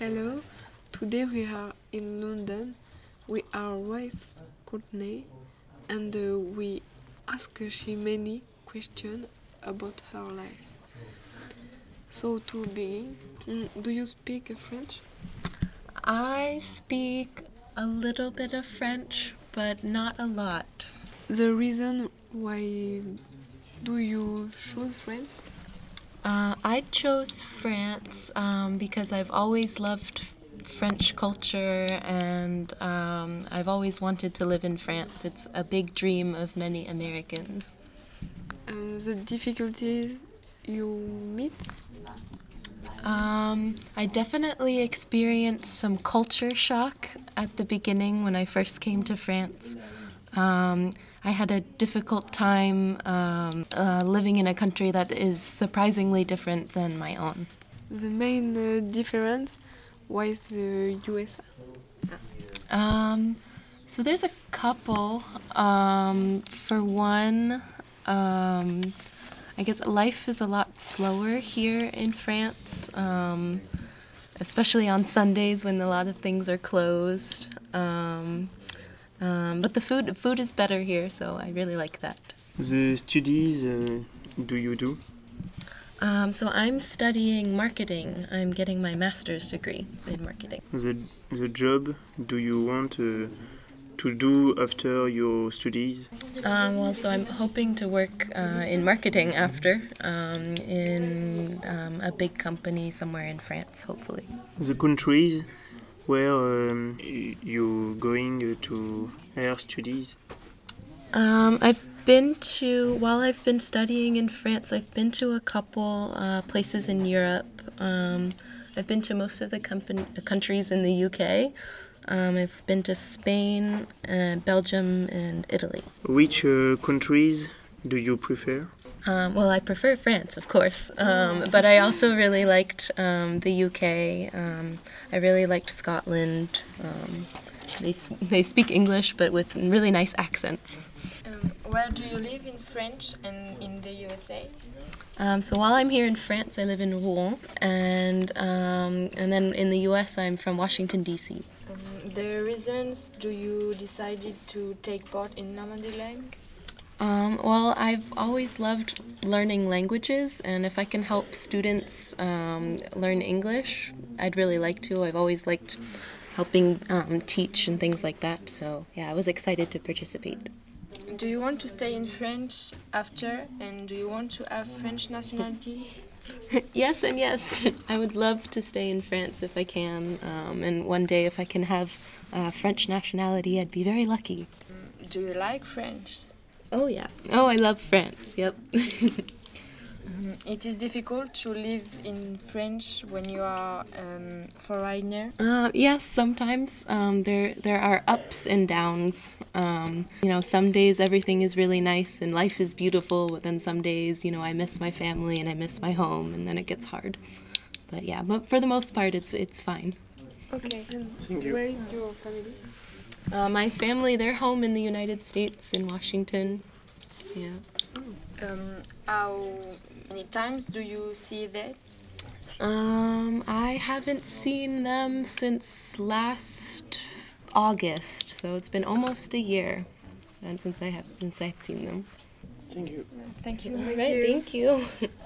Hello, today we are in London. We are with Courtney and uh, we ask she many questions about her life. So to begin, mm, do you speak French? I speak a little bit of French, but not a lot. The reason why do you choose French? Uh, I chose France um, because I've always loved French culture and um, I've always wanted to live in France. It's a big dream of many Americans. Um, the difficulties you meet? Um, I definitely experienced some culture shock at the beginning when I first came to France. Um, I had a difficult time um, uh, living in a country that is surprisingly different than my own. The main uh, difference was the USA. Um, so there's a couple. Um, for one, um, I guess life is a lot slower here in France, um, especially on Sundays when a lot of things are closed. Um, um, but the food food is better here, so I really like that. The studies uh, do you do? Um, so I'm studying marketing. I'm getting my master's degree in marketing. The the job do you want uh, to do after your studies? Um, well, so I'm hoping to work uh, in marketing after um, in um, a big company somewhere in France, hopefully. The countries where um, you going to her studies? Um, I've been to while I've been studying in France. I've been to a couple uh, places in Europe. Um, I've been to most of the company, countries in the UK. Um, I've been to Spain, uh, Belgium, and Italy. Which uh, countries do you prefer? Um, well, I prefer France, of course, um, but I also really liked um, the UK. Um, I really liked Scotland. Um, they, they speak English, but with really nice accents. Um, where do you live in French and in the USA? so while I'm here in France, I live in Rouen, and and then in the US, I'm from Washington D.C. the reasons do you decided to take part in Normandy um, well, I've always loved learning languages, and if I can help students um, learn English, I'd really like to. I've always liked helping um, teach and things like that, so yeah, I was excited to participate. Do you want to stay in French after, and do you want to have French nationality? yes, and yes. I would love to stay in France if I can, um, and one day if I can have uh, French nationality, I'd be very lucky. Do you like French? Oh yeah. Oh, I love France. Yep. Um, it is difficult to live in French when you are um, foreigner. Uh, yes, sometimes um, there there are ups and downs. Um, you know, some days everything is really nice and life is beautiful, but then some days, you know, I miss my family and I miss my home, and then it gets hard. But yeah, but for the most part, it's it's fine. Okay. And where is your family? Uh, my family, they're home in the United States in Washington. Yeah. Um, how many times do you see them? Um, I haven't seen them since last August, so it's been almost a year, and since I have since I've seen them. Thank you. Thank you. Thank you. Thank you.